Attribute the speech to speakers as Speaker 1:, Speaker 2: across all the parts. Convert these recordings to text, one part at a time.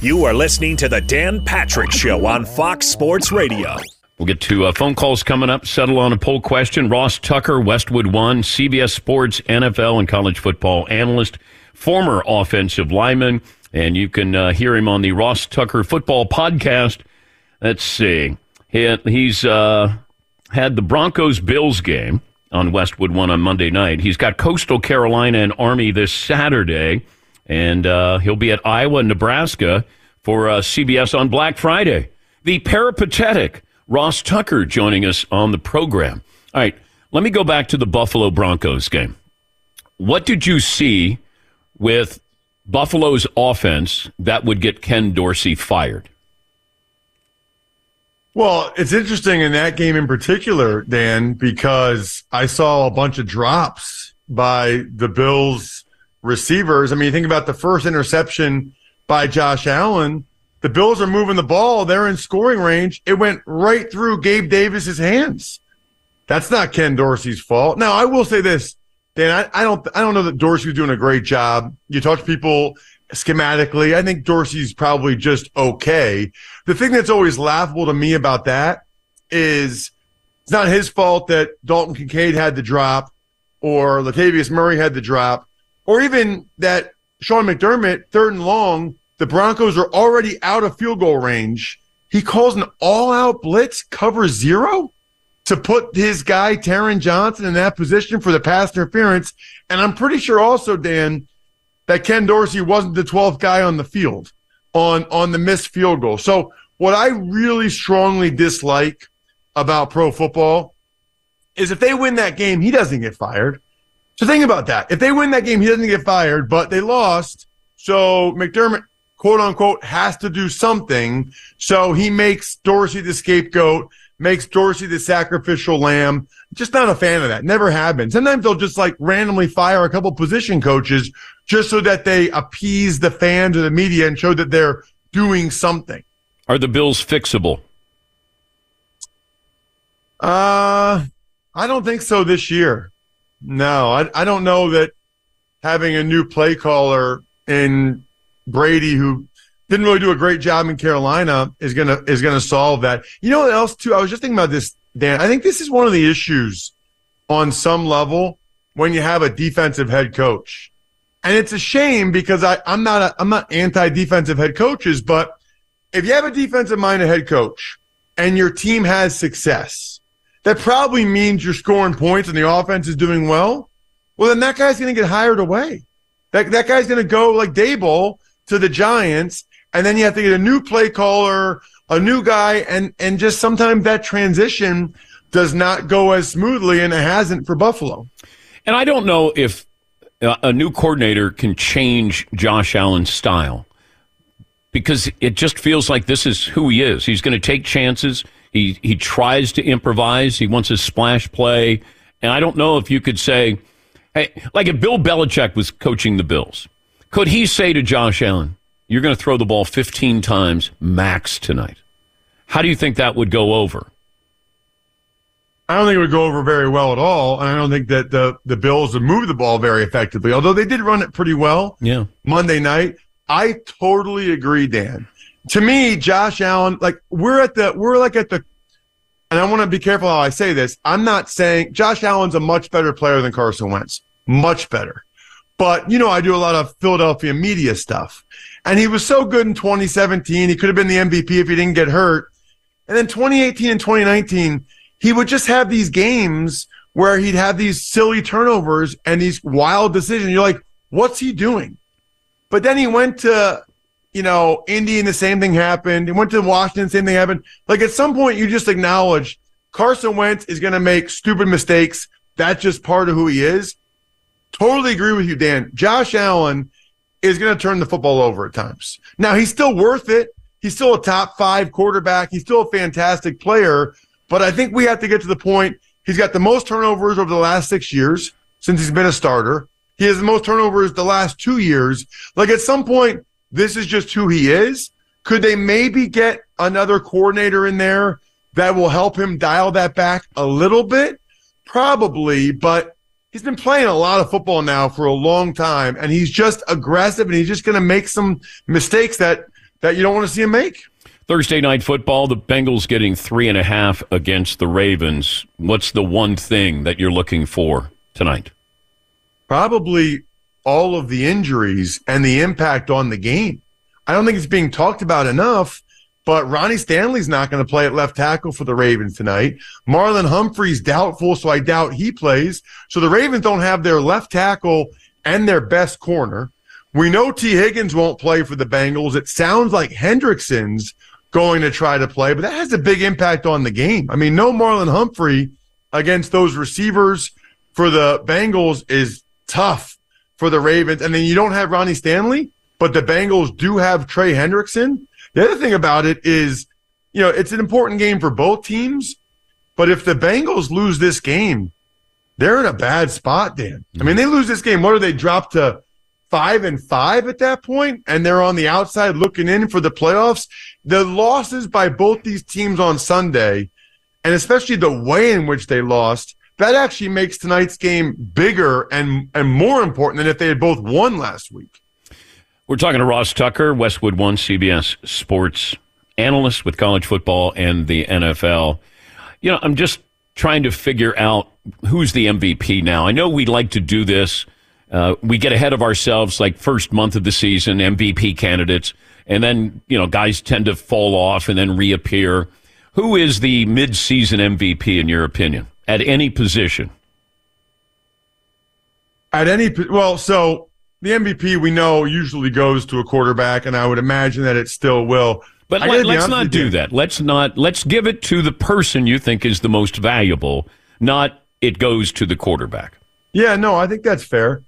Speaker 1: You are listening to the Dan Patrick Show on Fox Sports Radio.
Speaker 2: We'll get to uh, phone calls coming up. Settle on a poll question. Ross Tucker, Westwood One, CBS Sports, NFL, and college football analyst, former offensive lineman, and you can uh, hear him on the Ross Tucker Football Podcast. Let's see. He, he's uh, had the Broncos Bills game on Westwood One on Monday night. He's got Coastal Carolina and Army this Saturday and uh, he'll be at Iowa, Nebraska for uh, CBS on Black Friday. The peripatetic Ross Tucker joining us on the program. All right, let me go back to the Buffalo Broncos game. What did you see with Buffalo's offense that would get Ken Dorsey fired?
Speaker 3: Well, it's interesting in that game in particular, Dan, because I saw a bunch of drops by the Bills receivers. I mean, think about the first interception by Josh Allen. The Bills are moving the ball. They're in scoring range. It went right through Gabe Davis's hands. That's not Ken Dorsey's fault. Now, I will say this, Dan. I, I don't. I don't know that Dorsey was doing a great job. You talk to people schematically. I think Dorsey's probably just okay. The thing that's always laughable to me about that is it's not his fault that Dalton Kincaid had the drop or Latavius Murray had the drop or even that Sean McDermott, third and long, the Broncos are already out of field goal range. He calls an all out blitz cover zero to put his guy, Taron Johnson, in that position for the pass interference. And I'm pretty sure also, Dan, that Ken Dorsey wasn't the 12th guy on the field on, on the missed field goal. So, what I really strongly dislike about pro football is if they win that game, he doesn't get fired. So think about that. If they win that game, he doesn't get fired, but they lost. So McDermott, quote unquote, has to do something. So he makes Dorsey the scapegoat, makes Dorsey the sacrificial lamb. Just not a fan of that. Never have been. Sometimes they'll just like randomly fire a couple position coaches just so that they appease the fans or the media and show that they're doing something.
Speaker 2: Are the Bills fixable?
Speaker 3: Uh, I don't think so this year. No, I, I don't know that having a new play caller in Brady who didn't really do a great job in Carolina is gonna is gonna solve that. You know what else too? I was just thinking about this, Dan. I think this is one of the issues on some level when you have a defensive head coach. And it's a shame because I, I'm not a, I'm not anti defensive head coaches, but if you have a defensive minded head coach and your team has success, that probably means you're scoring points and the offense is doing well. Well, then that guy's going to get hired away. That, that guy's going to go like Daboll to the Giants, and then you have to get a new play caller, a new guy, and and just sometimes that transition does not go as smoothly, and it hasn't for Buffalo.
Speaker 2: And I don't know if uh, a new coordinator can change Josh Allen's style. because it just feels like this is who he is. He's going to take chances. He he tries to improvise. He wants a splash play, and I don't know if you could say, hey, like if Bill Belichick was coaching the Bills, could he say to Josh Allen, "You're going to throw the ball 15 times max tonight"? How do you think that would go over?
Speaker 3: I don't think it would go over very well at all, and I don't think that the the Bills would move the ball very effectively. Although they did run it pretty well.
Speaker 2: Yeah.
Speaker 3: Monday night, I totally agree, Dan. To me, Josh Allen, like we're at the we're like at the, and I want to be careful how I say this. I'm not saying Josh Allen's a much better player than Carson Wentz, much better. But you know, I do a lot of Philadelphia media stuff, and he was so good in 2017. He could have been the MVP if he didn't get hurt. And then 2018 and 2019 he would just have these games where he'd have these silly turnovers and these wild decisions. You're like, what's he doing? But then he went to, you know, Indy and the same thing happened. He went to Washington, same thing happened. Like at some point, you just acknowledge Carson Wentz is going to make stupid mistakes. That's just part of who he is. Totally agree with you, Dan. Josh Allen is going to turn the football over at times. Now, he's still worth it. He's still a top five quarterback. He's still a fantastic player. But I think we have to get to the point. He's got the most turnovers over the last six years since he's been a starter. He has the most turnovers the last two years. Like at some point, this is just who he is. Could they maybe get another coordinator in there that will help him dial that back a little bit? Probably, but he's been playing a lot of football now for a long time and he's just aggressive and he's just going to make some mistakes that that you don't want to see him make.
Speaker 2: Thursday night football, the Bengals getting three and a half against the Ravens. What's the one thing that you're looking for tonight?
Speaker 3: Probably all of the injuries and the impact on the game. I don't think it's being talked about enough, but Ronnie Stanley's not going to play at left tackle for the Ravens tonight. Marlon Humphrey's doubtful, so I doubt he plays. So the Ravens don't have their left tackle and their best corner. We know Tee Higgins won't play for the Bengals. It sounds like Hendrickson's going to try to play, but that has a big impact on the game. I mean, no Marlon Humphrey against those receivers for the Bengals is tough for the Ravens. And then you don't have Ronnie Stanley, but the Bengals do have Trey Hendrickson. The other thing about it is, you know, it's an important game for both teams, but if the Bengals lose this game, they're in a bad spot, Dan. I mean, they lose this game. What do they drop to five and five at that point, and they're on the outside looking in for the playoffs? the losses by both these teams on Sunday, and especially the way in which they lost, that actually makes tonight's game bigger and, and more important than if they had both won last week.
Speaker 2: We're talking to Ross Tucker, Westwood One CBS sports analyst with college football and the NFL. You know, I'm just trying to figure out who's the MVP now. I know we like to do this. Uh, we get ahead of ourselves like first month of the season, MVP candidates and then you know guys tend to fall off and then reappear. Who is the mid-season MVP in your opinion at any position?
Speaker 3: At any well, so the MVP we know usually goes to a quarterback, and I would imagine that it still will.
Speaker 2: But let, us not do that. Let's not. Let's give it to the person you think is the most valuable, not it goes to the quarterback.
Speaker 3: Yeah, no, I think that's fair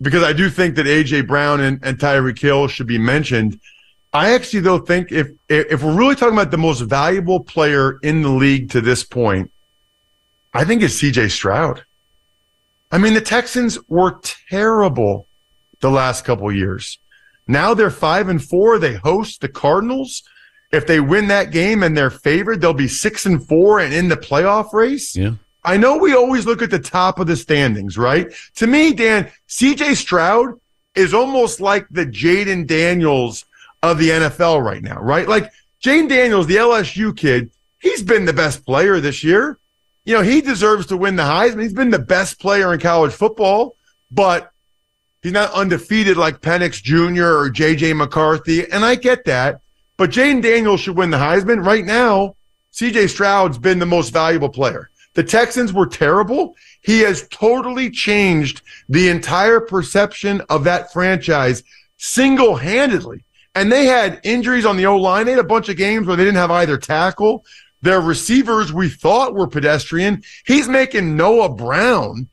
Speaker 3: because I do think that AJ Brown and, and Tyreek Hill should be mentioned. I actually though think if if we're really talking about the most valuable player in the league to this point, I think it's CJ Stroud. I mean, the Texans were terrible the last couple years. Now they're five and four. They host the Cardinals. If they win that game and they're favored, they'll be six and four and in the playoff race.
Speaker 2: Yeah.
Speaker 3: I know we always look at the top of the standings, right? To me, Dan, CJ Stroud is almost like the Jayden Daniels of the NFL right now, right? Like Jayden Daniels, the LSU kid, he's been the best player this year. You know, he deserves to win the Heisman. He's been the best player in college football, but he's not undefeated like Penix Jr. or JJ McCarthy. And I get that. But Jayden Daniels should win the Heisman. Right now, CJ Stroud's been the most valuable player. The Texans were terrible. He has totally changed the entire perception of that franchise single handedly. And they had injuries on the O line. They had a bunch of games where they didn't have either tackle. Their receivers we thought were pedestrian. He's making Noah Brown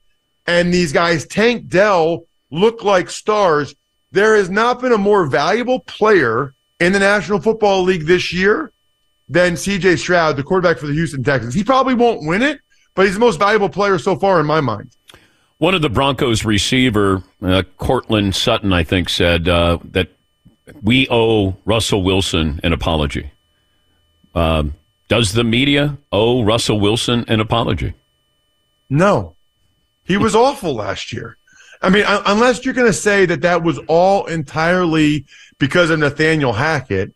Speaker 3: and these guys, Tank Dell, look like stars. There has not been a more valuable player in the National Football League this year than CJ Stroud, the quarterback for the Houston Texans. He probably won't win it, but he's the most valuable player so far in my mind.
Speaker 2: One of the Broncos receiver, uh, Courtland Sutton, I think, said uh, that we owe Russell Wilson an apology. Um, does the media owe Russell Wilson an apology?
Speaker 3: No. He was awful last year. I mean, unless you're going to say that that was all entirely because of Nathaniel Hackett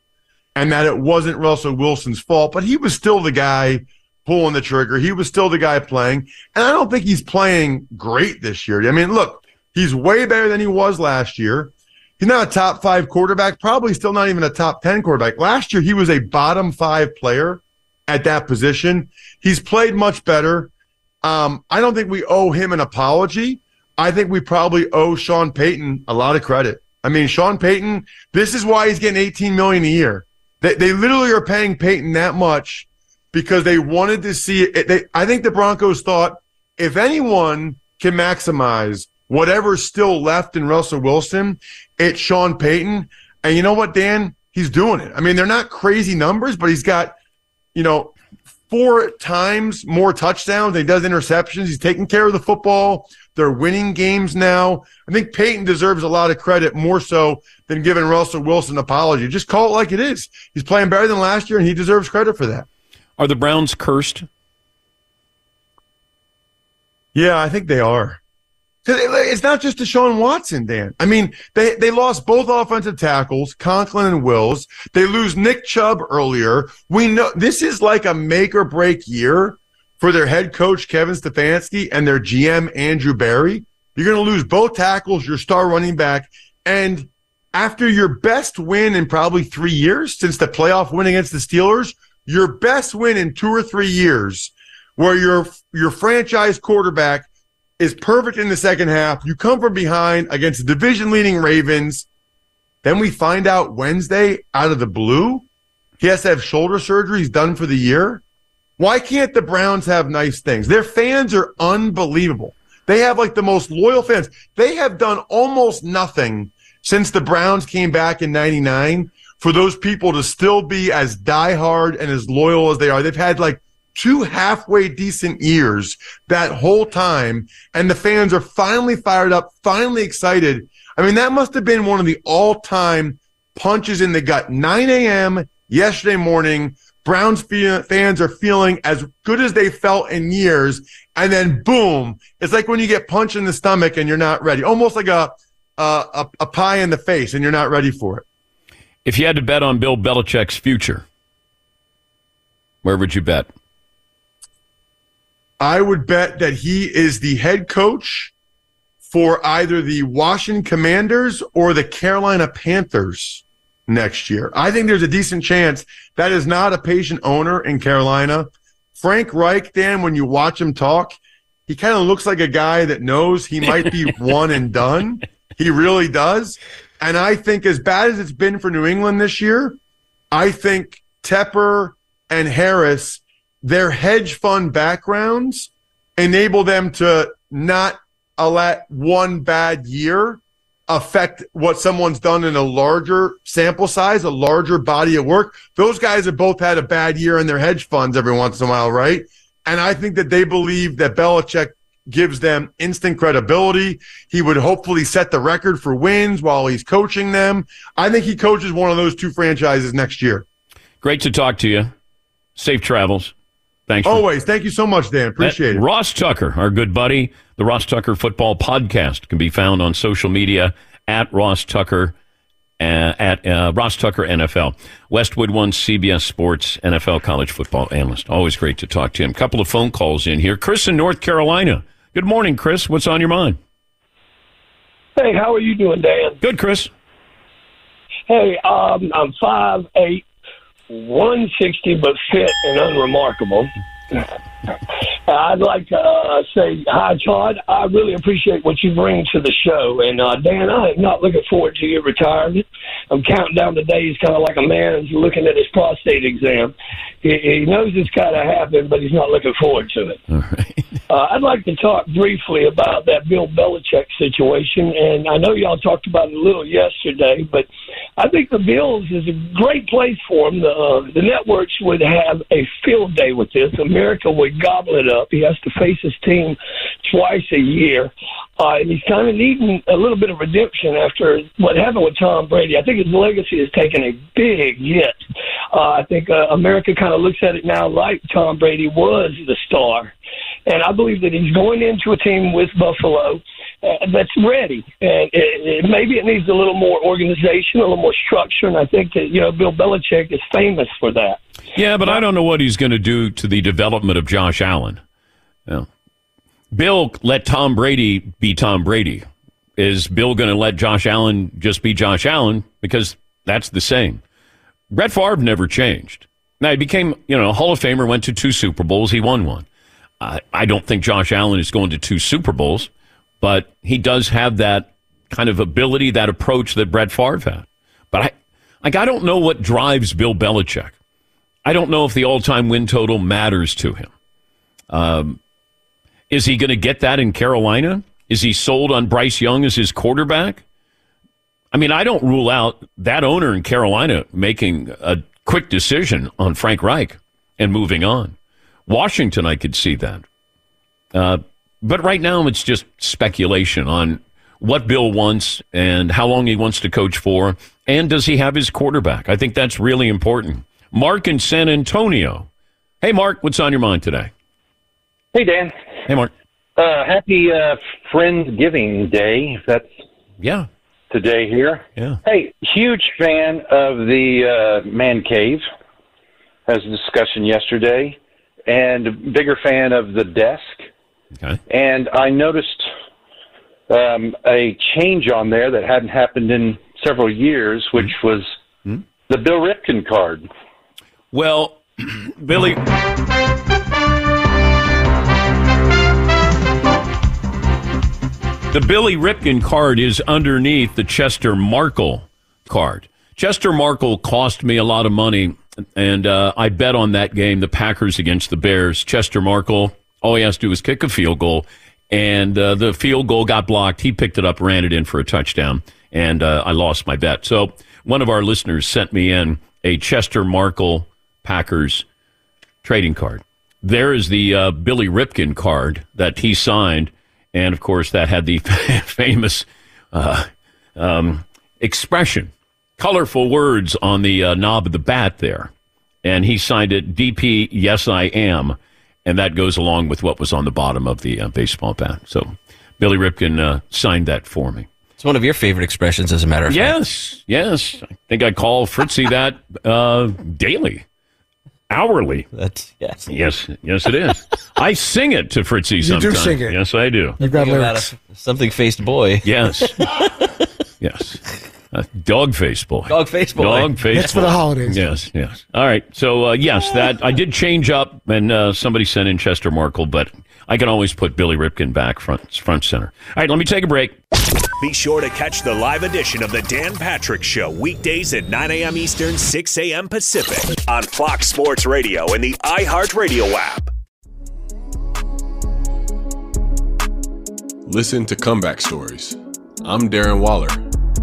Speaker 3: and that it wasn't Russell Wilson's fault, but he was still the guy pulling the trigger. He was still the guy playing. And I don't think he's playing great this year. I mean, look, he's way better than he was last year. He's not a top five quarterback, probably still not even a top 10 quarterback. Last year, he was a bottom five player at that position. He's played much better. Um, I don't think we owe him an apology. I think we probably owe Sean Payton a lot of credit. I mean, Sean Payton, this is why he's getting 18 million a year. They, they literally are paying Payton that much because they wanted to see it. They, I think the Broncos thought if anyone can maximize whatever's still left in Russell Wilson, it's Sean Payton. And you know what, Dan? He's doing it. I mean, they're not crazy numbers, but he's got, you know, four times more touchdowns. He does interceptions. He's taking care of the football. They're winning games now. I think Payton deserves a lot of credit more so than giving Russell Wilson an apology. Just call it like it is. He's playing better than last year, and he deserves credit for that.
Speaker 2: Are the Browns cursed?
Speaker 3: Yeah, I think they are. It's not just Deshaun Watson, Dan. I mean, they, they lost both offensive tackles, Conklin and Wills. They lose Nick Chubb earlier. We know this is like a make or break year for their head coach, Kevin Stefanski, and their GM, Andrew Berry. You're going to lose both tackles, your star running back. And after your best win in probably three years since the playoff win against the Steelers, your best win in two or three years, where your your franchise quarterback is perfect in the second half. You come from behind against the division leading Ravens. Then we find out Wednesday out of the blue, he has to have shoulder surgery. He's done for the year. Why can't the Browns have nice things? Their fans are unbelievable. They have like the most loyal fans. They have done almost nothing since the Browns came back in 99 for those people to still be as diehard and as loyal as they are. They've had like two halfway decent years that whole time, and the fans are finally fired up, finally excited. I mean, that must have been one of the all time punches in the gut. 9 a.m. yesterday morning, Browns fans are feeling as good as they felt in years. And then boom, it's like when you get punched in the stomach and you're not ready, almost like a, a, a pie in the face and you're not ready for it.
Speaker 2: If you had to bet on Bill Belichick's future, where would you bet?
Speaker 3: I would bet that he is the head coach for either the Washington Commanders or the Carolina Panthers next year. I think there's a decent chance that is not a patient owner in Carolina. Frank Reich, Dan, when you watch him talk, he kind of looks like a guy that knows he might be one and done. He really does. And I think as bad as it's been for New England this year, I think Tepper and Harris, their hedge fund backgrounds enable them to not let one bad year affect what someone's done in a larger sample size, a larger body of work. Those guys have both had a bad year in their hedge funds every once in a while, right? And I think that they believe that Belichick gives them instant credibility. He would hopefully set the record for wins while he's coaching them. I think he coaches one of those two franchises next year.
Speaker 2: Great to talk to you. Safe travels. Thanks.
Speaker 3: Always. Thank you so much, Dan. Appreciate
Speaker 2: it. Ross Tucker, our good buddy, the Ross Tucker Football Podcast can be found on social media at Ross Tucker. Uh, at uh, Ross Tucker NFL, Westwood One CBS Sports NFL college football analyst. Always great to talk to him. Couple of phone calls in here. Chris in North Carolina. Good morning, Chris. What's on your mind?
Speaker 4: Hey, how are you doing, Dan?
Speaker 2: Good, Chris.
Speaker 4: Hey, um, I'm five eight, one sixty, but fit and unremarkable. I'd like to uh, say hi, Todd. I really appreciate what you bring to the show. And uh, Dan, I am not looking forward to your retirement. I'm counting down the days, kind of like a man who's looking at his prostate exam. He, he knows it's got to happen, but he's not looking forward to it.
Speaker 2: All right.
Speaker 4: Uh, I'd like to talk briefly about that Bill Belichick situation. And I know y'all talked about it a little yesterday, but I think the Bills is a great place for him. The, uh, the networks would have a field day with this. America would gobble it up. He has to face his team twice a year. Uh, and he's kind of needing a little bit of redemption after what happened with Tom Brady. I think his legacy has taken a big hit. Uh, I think uh, America kind of looks at it now like Tom Brady was the star. And I believe that he's going into a team with Buffalo uh, that's ready. And it, it, maybe it needs a little more organization, a little more structure. And I think that, you know, Bill Belichick is famous for that.
Speaker 2: Yeah, but I don't know what he's going to do to the development of Josh Allen. Yeah. Bill let Tom Brady be Tom Brady. Is Bill going to let Josh Allen just be Josh Allen? Because that's the same. Brett Favre never changed. Now, he became, you know, Hall of Famer, went to two Super Bowls, he won one. I don't think Josh Allen is going to two Super Bowls, but he does have that kind of ability, that approach that Brett Favre had. But I, like, I don't know what drives Bill Belichick. I don't know if the all-time win total matters to him. Um, is he going to get that in Carolina? Is he sold on Bryce Young as his quarterback? I mean, I don't rule out that owner in Carolina making a quick decision on Frank Reich and moving on. Washington, I could see that. Uh, but right now, it's just speculation on what Bill wants and how long he wants to coach for, and does he have his quarterback? I think that's really important. Mark in San Antonio. Hey, Mark, what's on your mind today?
Speaker 5: Hey, Dan.
Speaker 2: Hey, Mark.
Speaker 5: Uh, happy uh, Friendsgiving Day, if that's
Speaker 2: yeah
Speaker 5: today here.
Speaker 2: Yeah.
Speaker 5: Hey, huge fan of the uh, Man Cave, as a discussion yesterday, and bigger fan of the desk.
Speaker 2: Okay.
Speaker 5: And I noticed um, a change on there that hadn't happened in several years, which
Speaker 2: Mm-hmm.
Speaker 5: was the Bill Ripken card.
Speaker 2: Well, Billy. The Billy Ripken card is underneath the Chester Marcol card. Chester Marcol cost me a lot of money, and uh, I bet on that game, the Packers against the Bears. Chester Marcol, all he has to do is kick a field goal, and uh, the field goal got blocked. He picked it up, ran it in for a touchdown, and uh, I lost my bet. So one of our listeners sent me in a Chester Marcol Packers trading card. There is the uh, Billy Ripken card that he signed, and of course that had the famous uh, um, expression, colorful words on the uh, knob of the bat there, and he signed it DP Yes I Am, and that goes along with what was on the bottom of the uh, baseball bat. So Billy Ripken uh, signed that for me.
Speaker 6: It's one of your favorite expressions, as a matter of fact.
Speaker 2: Yes, yes. I think I call Fritzy that uh, daily, hourly.
Speaker 6: That's yes.
Speaker 2: Yes, yes, it is. I sing it to Fritzy
Speaker 7: You do sing it.
Speaker 2: Yes, I do.
Speaker 7: You've got
Speaker 6: Think about
Speaker 7: lyrics.
Speaker 6: something faced boy.
Speaker 2: Yes, yes. Uh, dog face boy.
Speaker 6: Dog face boy.
Speaker 2: Dog face.
Speaker 7: That's for the holidays.
Speaker 2: Yes, yes. All right. So uh, yes, that I did change up, and uh, somebody sent in Chester Marcol, but I can always put Billy Ripken back front front center. All right, let me take a break.
Speaker 1: Be sure to catch the live edition of the Dan Patrick Show weekdays at 9 a.m. Eastern, 6 a.m. Pacific on Fox Sports Radio and the iHeartRadio app.
Speaker 8: Listen to Comeback Stories. I'm Darren Waller.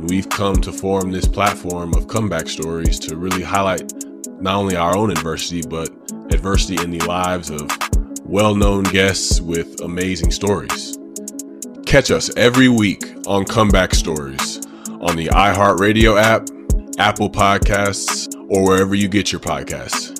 Speaker 8: And we've come to form this platform of comeback stories to really highlight not only our own adversity, but adversity in the lives of well known guests with amazing stories. Catch us every week on Comeback Stories on the iHeartRadio app, Apple Podcasts, or wherever you get your podcasts.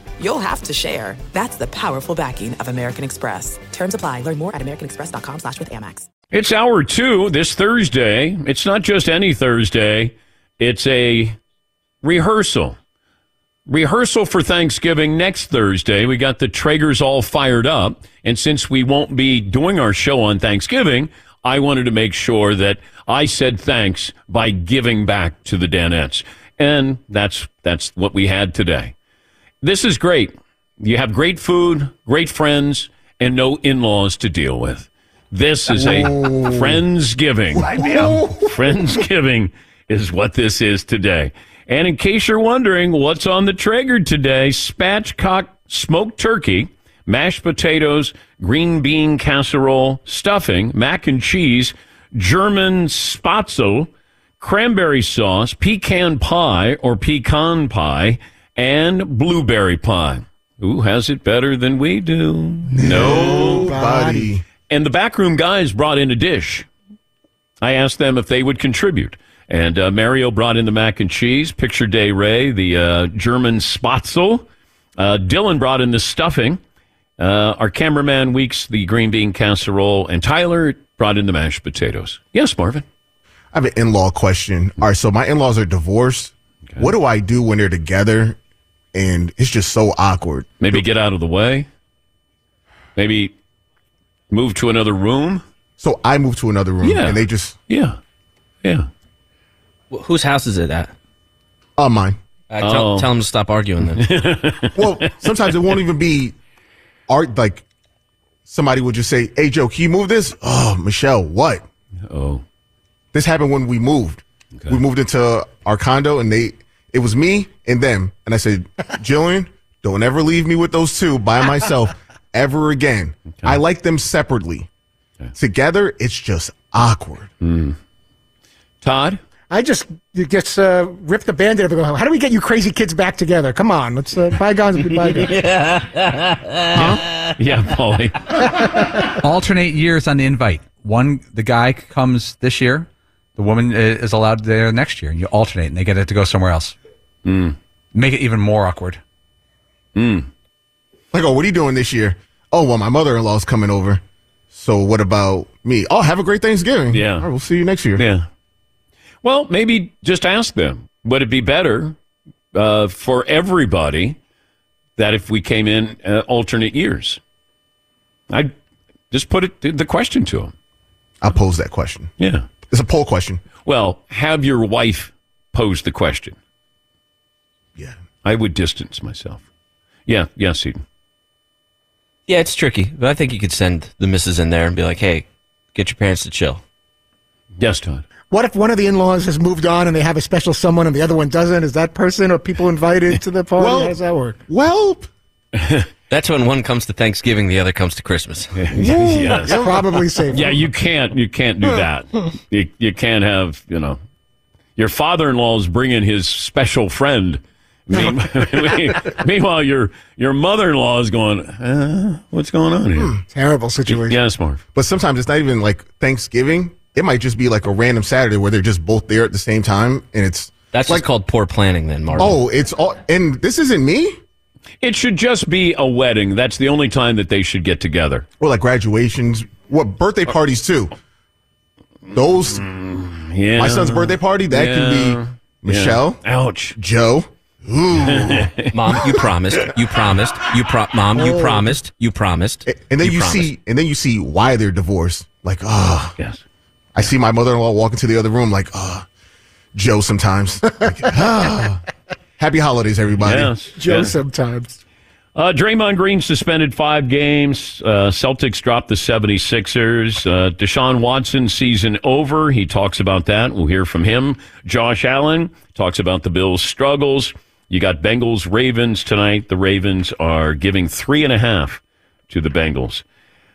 Speaker 9: you'll have to share. That's the powerful backing of American Express. Terms apply. Learn more at americanexpress.com slash with Amex.
Speaker 2: It's hour two this Thursday. It's not just any Thursday. It's a rehearsal. Rehearsal for Thanksgiving next Thursday. We got the Traegers all fired up. And since we won't be doing our show on Thanksgiving, I wanted to make sure that I said thanks by giving back to the Danettes. And that's, that's what we had today. This is great. You have great food, great friends, and no in laws to deal with. This is a Friendsgiving. Friendsgiving is what this is today. And in case you're wondering what's on the Traeger today, spatchcock smoked turkey, mashed potatoes, green bean casserole, stuffing, mac and cheese, German spatzel, cranberry sauce, pecan pie or pecan pie, and blueberry pie. Who has it better than we do? Nobody. And the backroom guys brought in a dish. I asked them if they would contribute. And uh, Mario brought in the mac and cheese, Picture Day Ray, the uh, German spatzel. Uh, Dylan brought in the stuffing. Uh, our cameraman Weeks, the green bean casserole. And Tyler brought in the mashed potatoes. Yes, Marvin.
Speaker 10: I have an in-law question. All right, so my in-laws are divorced. What do I do when they're together and it's just so awkward?
Speaker 2: Maybe get out of the way. Maybe move to another room.
Speaker 10: So I move to another room
Speaker 2: Yeah.
Speaker 10: and they just
Speaker 2: Yeah. Yeah.
Speaker 6: Wh- Whose house is it at?
Speaker 10: Oh, mine.
Speaker 6: Uh, tell,
Speaker 2: Oh.
Speaker 6: tell them to stop arguing then.
Speaker 10: well, sometimes it won't even be art like somebody would just say, Hey Joe, can you move this? Oh, Michelle, what?
Speaker 2: Oh.
Speaker 10: This happened when we moved. We moved into our condo and they it was me and them. And I said, Jillian, don't ever leave me with those two by myself ever again. I like them separately. Together, it's just awkward.
Speaker 2: Todd?
Speaker 11: I just you just uh, rip the band-aid off and go, how do we get you crazy kids back together? Come on, let's uh, bygones be bygones.
Speaker 2: Yeah, yeah, Paulie.
Speaker 12: Alternate years on the invite. One, the guy comes this year, the woman is allowed there next year, and you alternate, and they get it to go somewhere else. Make it even more awkward. Mm.
Speaker 10: Like, oh, what are you doing this year? Oh, well, my mother in law's coming over. So what about me? Oh, have a great Thanksgiving.
Speaker 2: Yeah.
Speaker 10: All right, we'll see you next year.
Speaker 2: Yeah. Well, maybe just ask them. Would it be better uh, for everybody that if we came in uh, alternate years? I just put it the question to them.
Speaker 10: I'll pose that question.
Speaker 2: Yeah.
Speaker 10: It's a poll question.
Speaker 2: Well, have your wife pose the question.
Speaker 10: Yeah.
Speaker 2: I would distance myself. Yeah. yeah, Seaton.
Speaker 6: yeah, it's tricky, but I think you could send the missus in there and be like, "Hey, get your parents to chill."
Speaker 2: Yes, Todd.
Speaker 11: What if one of the in-laws has moved on and they have a special someone and the other one doesn't? Is that person or people invited to the party?
Speaker 6: Well-
Speaker 11: How does that work?
Speaker 10: Well,
Speaker 6: That's when one comes to Thanksgiving, the other comes to Christmas.
Speaker 2: yes.
Speaker 11: Probably safe.
Speaker 2: Yeah, you can't. You can't do that. You, you can't have. You know, your father-in-law is bringing his special friend. Mean- Meanwhile, your your mother-in-law is going. Uh, what's going on here?
Speaker 11: Hmm, terrible situation.
Speaker 2: Yes, Marv.
Speaker 10: but sometimes it's not even like Thanksgiving. It might just be like a random Saturday where they're just both there at the same time, and it's
Speaker 6: That's
Speaker 10: like
Speaker 6: just called poor planning, then, Marvin.
Speaker 10: oh, it's all. And this isn't me.
Speaker 2: It should just be a wedding. That's the only time that they should get together.
Speaker 10: Or like graduations, what birthday uh, parties too. Those mm,
Speaker 2: Yeah.
Speaker 10: my son's birthday party that
Speaker 2: Yeah.
Speaker 10: can be Michelle,
Speaker 2: Yeah. Ouch.
Speaker 10: Joe. Ooh.
Speaker 6: Mom, you promised. You promised. You pro- Mom, you promised. You promised.
Speaker 10: and then you,
Speaker 6: promised.
Speaker 10: see, and then you see why they're divorced. Like, ah,
Speaker 2: Yes.
Speaker 10: I see my mother-in-law walk into the other room. Like, ah, Joe. Sometimes. Like, ah. Happy holidays, everybody.
Speaker 2: Yes.
Speaker 11: Joe
Speaker 2: Yeah.
Speaker 11: sometimes.
Speaker 2: Uh, Draymond Green suspended five games. Uh, Celtics dropped the 76ers. Uh, Deshaun Watson season over. He talks about that. We'll hear from him. Josh Allen talks about the Bills' struggles. You got Bengals Ravens tonight. The Ravens are giving three and a half to the Bengals.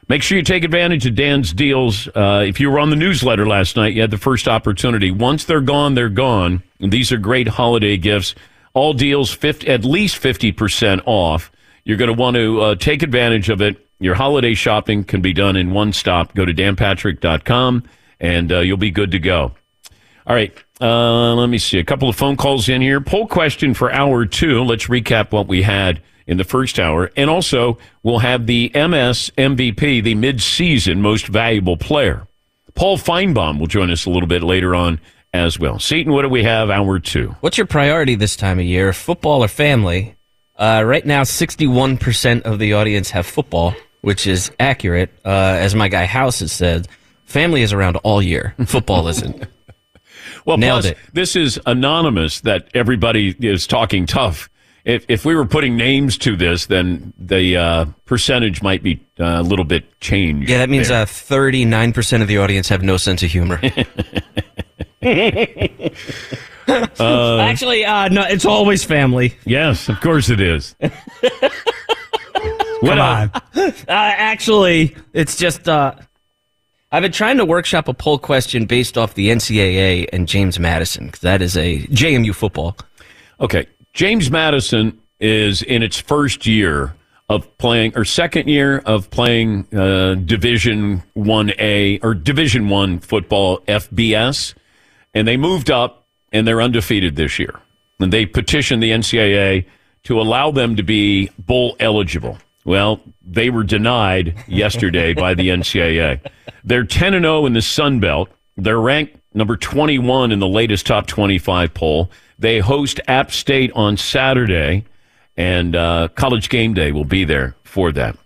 Speaker 2: Make sure you take advantage of Dan's deals. Uh, if you were on the newsletter last night, you had the first opportunity. Once they're gone, they're gone. And these are great holiday gifts. All deals 50, at least 50% off. You're going to want to uh, take advantage of it. Your holiday shopping can be done in one stop. Go to danpatrick.com and uh, you'll be good to go. All right. Uh, let me see. A couple of phone calls in here. Poll question for hour two. Let's recap what we had in the first hour. And also, we'll have the MS MVP, the mid-season most valuable player. Paul Finebaum will join us a little bit later on as well. Seaton, what do we have hour two?
Speaker 6: What's your priority this time of year, football or family? Uh, right now, 61% of the audience have football, which is accurate. Uh, as my guy House has said, family is around all year. Football isn't.
Speaker 2: Well,
Speaker 6: Nailed
Speaker 2: plus,
Speaker 6: it.
Speaker 2: this is anonymous that everybody is talking tough. If, if we were putting names to this, then the uh, percentage might be uh, a little bit changed.
Speaker 6: Yeah, that means
Speaker 2: there.
Speaker 6: uh, 39% of the audience have no sense of humor.
Speaker 2: Uh,
Speaker 6: Actually, uh, no, it's always family.
Speaker 2: Yes, of course it is.
Speaker 6: Come on. Uh, actually, it's just uh, I've been trying to workshop a poll question based off the NCAA and James Madison because that is a JMU football.
Speaker 2: Okay, James Madison is in its first year of playing, or second year of playing uh, Division One A or Division One football FBS, and they moved up and they're undefeated this year. And they petitioned the NCAA to allow them to be bowl eligible. Well, they were denied yesterday by the NCAA. They're 10 and 0 in the Sun Belt. They're ranked number 21 in the latest top 25 poll. They host App State on Saturday, and uh, College Game Day will be there for that.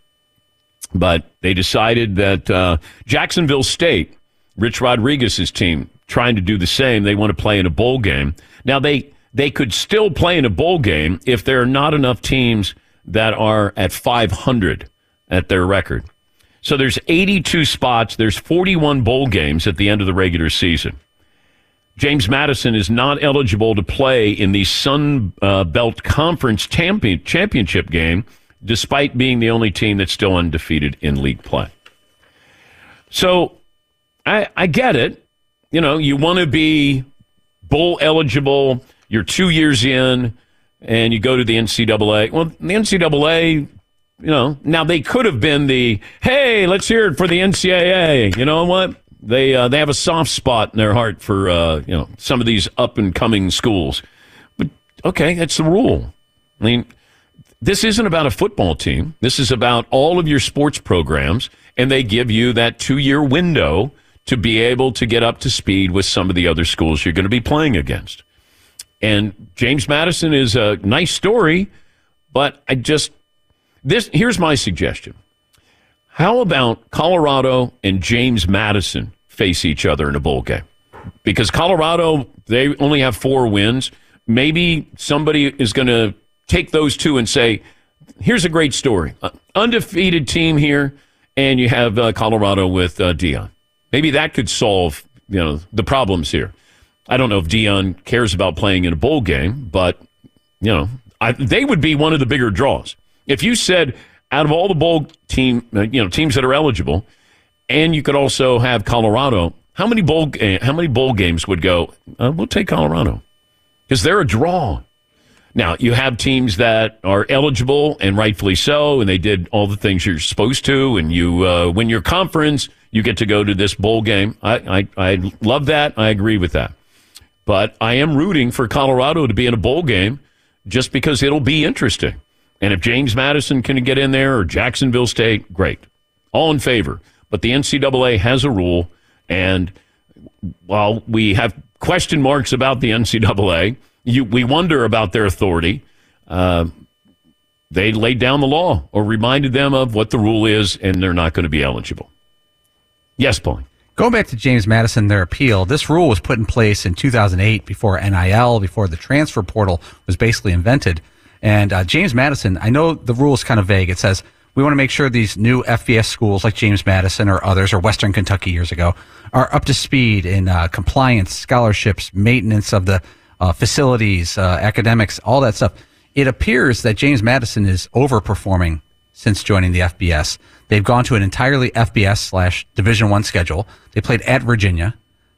Speaker 2: But they decided that uh, Jacksonville State, Rich Rodriguez's team, trying to do the same. They want to play in a bowl game. Now they they could still play in a bowl game if there are not enough teams that are at 500 at their record. So there's 82 spots. There's 41 bowl games at the end of the regular season. James Madison is not eligible to play in the Sun uh, Belt Conference champion, championship game, despite being the only team that's still undefeated in league play. So I, I get it. You know, you want to be bowl eligible. You're two years in, and you go to the NCAA. Well, the NCAA, you know, now they could have been the hey, let's hear it for the NCAA. You know what? They uh, they have a soft spot in their heart for uh, you know some of these up and coming schools. But okay, that's the rule. I mean, this isn't about a football team. This is about all of your sports programs, and they give you that two year window to be able to get up to speed with some of the other schools you're going to be playing against. And James Madison is a nice story, but I just this here's my suggestion. How about Colorado and James Madison face each other in a bowl game? Because Colorado, they only have four wins. Maybe somebody is going to take those two and say, here's a great story. Uh, undefeated team here, and you have uh, Colorado with uh, Deion. Maybe that could solve you know the problems here. I don't know if Deion cares about playing in a bowl game, but you know I, they would be one of the bigger draws. If you said out of all the bowl team, uh, you know teams that are eligible, and you could also have Colorado, how many bowl how many bowl games would go? Uh, we'll take Colorado because they're a draw. Now, you have teams that are eligible and rightfully so, and they did all the things you're supposed to, and you uh, win your conference, you get to go to this bowl game. I, I, I love that. I agree with that. But I am rooting for Colorado to be in a bowl game just because it'll be interesting. And if James Madison can get in there or Jacksonville State, great. All in favor. But the NCAA has a rule, and while we have question marks about the NCAA, you, we wonder about their authority. Uh, they laid down the law or reminded them of what the rule is, and they're not going to be eligible. Yes, Paul.
Speaker 12: Going back to James Madison, their appeal, this rule was put in place in 2008 before NIL, before the transfer portal was basically invented. And uh, James Madison, I know the rule is kind of vague. It says we want to make sure these new FBS schools like James Madison or others or Western Kentucky years ago are up to speed in uh, compliance, scholarships, maintenance of the uh, facilities, uh, academics, all that stuff. It appears that James Madison is overperforming since joining the FBS. They've gone to an entirely FBS slash Division One schedule. They played at Virginia.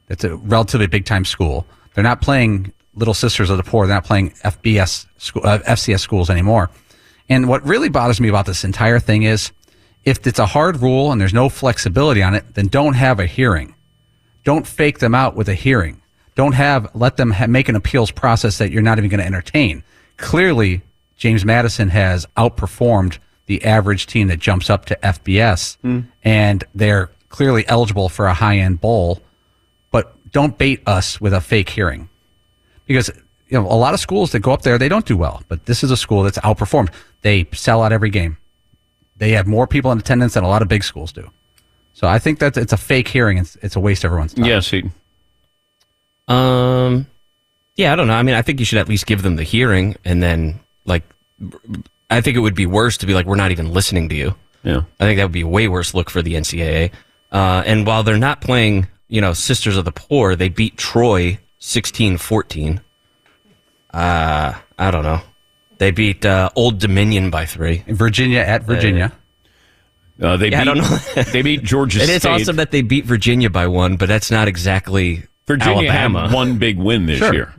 Speaker 12: That's a relatively big time school. They're not playing Little Sisters of the Poor. They're not playing FBS school, uh, FCS schools anymore. And what really bothers me about this entire thing is if it's a hard rule and there's no flexibility on it, then don't have a hearing. Don't fake them out with a hearing. Don't have let them ha- make an appeals process that you're not even going to entertain. Clearly, James Madison has outperformed the average team that jumps up to FBS,
Speaker 2: Mm.
Speaker 12: and they're clearly eligible for a high end bowl. But don't bait us with a fake hearing, because you know a lot of schools that go up there they don't do well. But this is a school that's outperformed. They sell out every game. They have more people in attendance than a lot of big schools do. So I think that it's a fake hearing. It's, it's a waste of everyone's time.
Speaker 2: Yes, he,
Speaker 6: Um, yeah, I don't know. I mean, I think you should at least give them the hearing, and then like, I think it would be worse to be like, we're not even listening to you.
Speaker 2: Yeah,
Speaker 6: I think that would be a way worse look for the NCAA. Uh, and while they're not playing, you know, Sisters of the Poor, they beat Troy 16-14. Uh, I don't know. They beat uh, Old Dominion by three.
Speaker 12: Virginia at Virginia.
Speaker 2: Uh, they
Speaker 6: Yeah, I
Speaker 2: beat,
Speaker 6: don't know.
Speaker 2: they beat Georgia
Speaker 6: It
Speaker 2: State.
Speaker 6: is awesome that they beat Virginia by one, but that's not exactly
Speaker 2: Virginia
Speaker 6: Alabama.
Speaker 2: had one big win this
Speaker 6: Sure.
Speaker 2: year.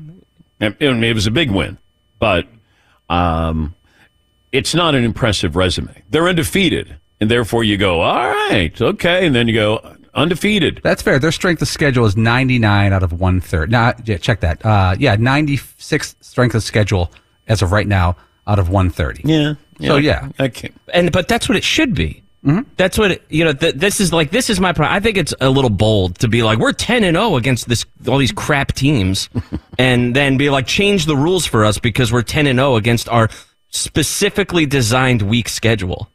Speaker 2: And- and it was a big win, but um, it's not an impressive resume. They're undefeated, and therefore you go, all right, okay, and then you go undefeated.
Speaker 12: That's fair. Their strength of schedule is 99 out of 130. Now, yeah, check that. Uh, yeah, 96 strength of schedule as of right now out of 130.
Speaker 2: Yeah.
Speaker 12: So, yeah.
Speaker 2: I can't.
Speaker 6: and but that's what it should be.
Speaker 12: Mm-hmm.
Speaker 6: That's what it, you know. Th- this is like this is my problem. I think it's a little bold to be like we're ten and zero against this all these crap teams, and then be like change the rules for us because we're ten and zero against our specifically designed week schedule.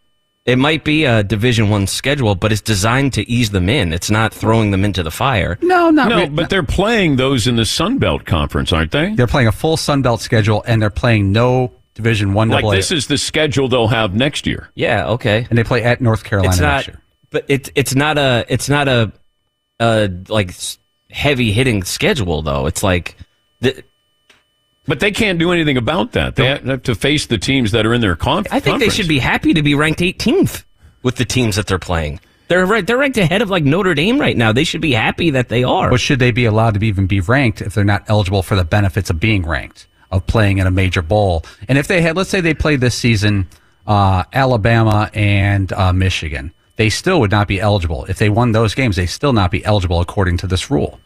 Speaker 6: It might be a Division One schedule, but it's designed to ease them in. It's not throwing them into the fire.
Speaker 12: No, not
Speaker 2: no,
Speaker 12: re-
Speaker 2: but they're playing those in the Sun Belt Conference, aren't they?
Speaker 12: They're playing a full Sun Belt schedule, and they're playing no Division One
Speaker 2: Like
Speaker 12: AA.
Speaker 2: this is the schedule they'll have next year.
Speaker 6: Yeah, okay.
Speaker 12: and they play at North Carolina
Speaker 6: it's
Speaker 12: next
Speaker 6: not,
Speaker 12: year.
Speaker 6: but it's it's not a it's not a, a like heavy hitting schedule though. It's like the,
Speaker 2: But they can't do anything about that. They have to face the teams that are in their conference.
Speaker 6: I think they should be happy to be ranked 18th with the teams that they're playing. They're right. They're ranked ahead of like Notre Dame right now. They should be happy that they are.
Speaker 12: But should they be allowed to be, even be ranked if they're not eligible for the benefits of being ranked, of playing in a major bowl? And if they had, let's say they played this season, uh, Alabama and uh, Michigan, they still would not be eligible. If they won those games, they still not be eligible according to this rule.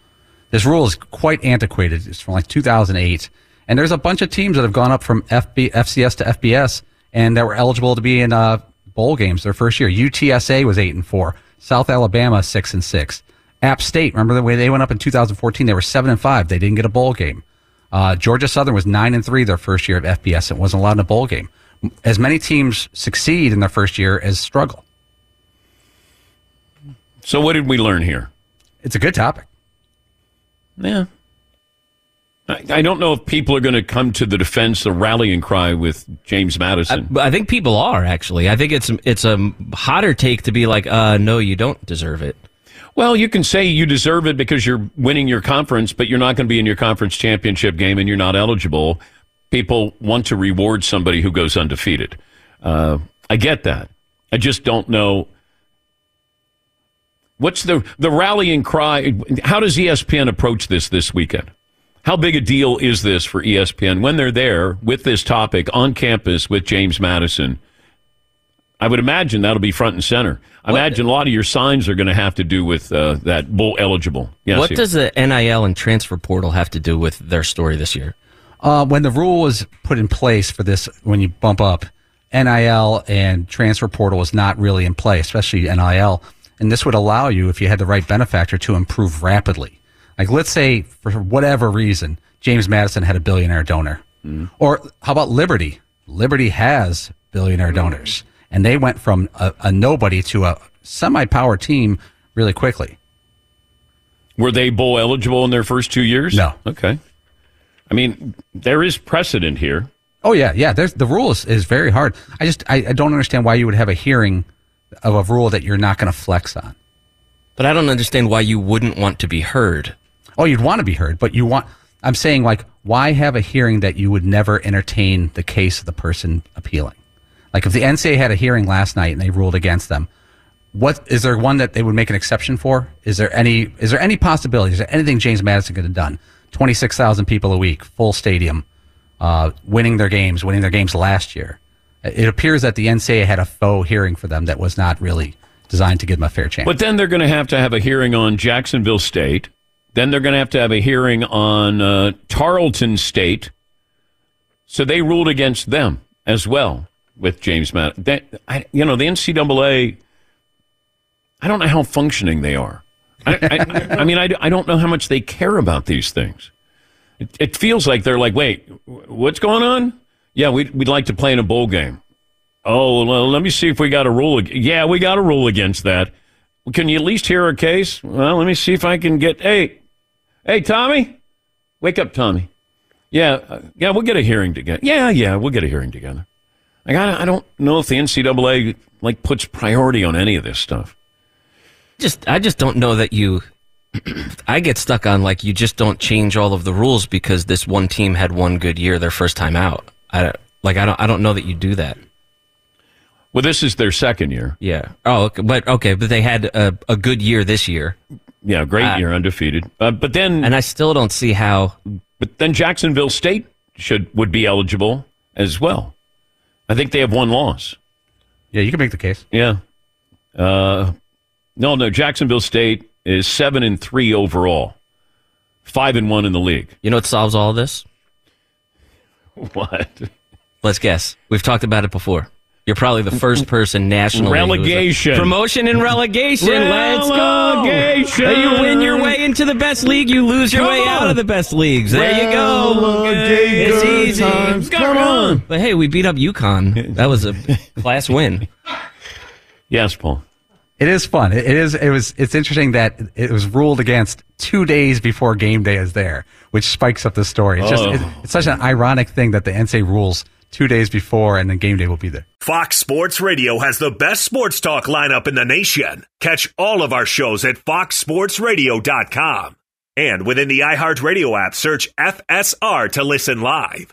Speaker 12: This rule is quite antiquated. It's from like 2008. And there's a bunch of teams that have gone up from FB, FCS to FBS and that were eligible to be in uh, bowl games their first year. UTSA was 8 and 4. South Alabama 6 and 6. App State, remember the way they went up in 2014? They were 7 and 5. They didn't get a bowl game. Uh, Georgia Southern was 9 and 3 their first year of FBS and wasn't allowed in a bowl game. As many teams succeed in their first year as struggle.
Speaker 2: So what did we learn here?
Speaker 12: It's a good topic.
Speaker 2: Yeah. I, I don't know if people are going to come to the defense, the rallying cry with James Madison.
Speaker 6: I, I think people are actually. I think it's it's a hotter take to be like, uh, no, you don't deserve it.
Speaker 2: Well, you can say you deserve it because you're winning your conference, but you're not going to be in your conference championship game and you're not eligible. People want to reward somebody who goes undefeated. Uh, I get that. I just don't know. What's the the rallying cry? How does ESPN approach this this weekend? How big a deal is this for ESPN when they're there with this topic on campus with James Madison? I would imagine that'll be front and center. I imagine a lot of your signs are going to have to do with uh, that bowl eligible. Yes,
Speaker 6: what
Speaker 2: Hugh.
Speaker 6: does the NIL and transfer portal have to do with their story this year?
Speaker 12: Uh, when the rule was put in place for this, when you bump up, NIL and transfer portal was not really in play, especially NIL. And this would allow you, if you had the right benefactor, to improve rapidly. Like, let's say, for whatever reason, James Madison had a billionaire donor. Mm-hmm. Or how about Liberty? Liberty has billionaire donors. And they went from a, a nobody to a semi power team really quickly.
Speaker 2: Were they bowl eligible in their first two years?
Speaker 12: No.
Speaker 2: Okay. I mean, there is precedent here.
Speaker 12: Oh yeah, yeah. There's the rule is, is very hard. I just I, I don't understand why you would have a hearing of a rule that you're not going to flex on.
Speaker 6: But I don't understand why you wouldn't want to be heard.
Speaker 12: Oh, you'd want to be heard, but you want. I'm saying like, why have a hearing that you would never entertain the case of the person appealing? Like if the NCAA had a hearing last night and they ruled against them, what is there one that they would make an exception for? Is there any is there any possibility? Is there anything James Madison could have done? Twenty six thousand people a week, full stadium, uh, winning their games, winning their games last year. It appears that the NCAA had a faux hearing for them that was not really designed to give them a fair chance.
Speaker 2: But then they're going to have to have a hearing on Jacksonville State. Then they're going to have to have a hearing on uh, Tarleton State. So they ruled against them as well with James Madison. That, I, you know, the NCAA, I don't know how functioning they are. I, I, I mean, I, I don't know how much they care about these things. It, it feels like they're like, wait, what's going on? Yeah, we'd, we'd like to play in a bowl game. Oh, well, let me see if we got a rule. Yeah, we got a rule against that. Can you at least hear a case? Well, let me see if I can get. Hey, hey, Tommy, wake up, Tommy. Yeah, uh, yeah, we'll get a hearing together. Yeah, yeah, we'll get a hearing together. Like, I, got I don't know if the NCAA like puts priority on any of this stuff.
Speaker 6: Just I just don't know that you I get stuck on like you just don't change all of the rules because this one team had one good year their first time out. I don't- like I don't I don't know that you do that.
Speaker 2: Well, this is their second year.
Speaker 6: Yeah. Oh, okay, but okay, but they had a, a good year this year.
Speaker 2: Yeah, great
Speaker 6: Uh,
Speaker 2: year, undefeated. Uh, but then,
Speaker 6: and I still don't see how.
Speaker 2: But then Jacksonville State should would be eligible as well. I think they have one loss.
Speaker 12: Yeah, you can make the case.
Speaker 2: Yeah. Uh, no, no. Jacksonville State is seven and three overall, five and one in the league.
Speaker 6: You know what solves all this?
Speaker 2: What?
Speaker 6: Let's guess. We've talked about it before. You're probably the first person nationally.
Speaker 2: Relegation.
Speaker 6: Promotion and relegation. Let's go.
Speaker 2: Relegation.
Speaker 6: You win your way into the best league. You lose your
Speaker 2: Come
Speaker 6: way out of the best leagues. There you go. It's easy.
Speaker 2: times. Come on.
Speaker 6: But hey, we beat up UConn. That was a class win.
Speaker 2: Yes, Paul.
Speaker 12: It is fun. It it is. It was. It's interesting that it was ruled against two days before game day is there, which spikes up the story. It's just.
Speaker 1: Oh.
Speaker 12: It's, it's such an ironic thing that the NCAA rules two days before, and then game day will be there.
Speaker 1: Fox Sports Radio has the best sports talk lineup in the nation. Catch all of our shows at foxsportsradio.com. And within the iHeartRadio app, search FSR to listen live.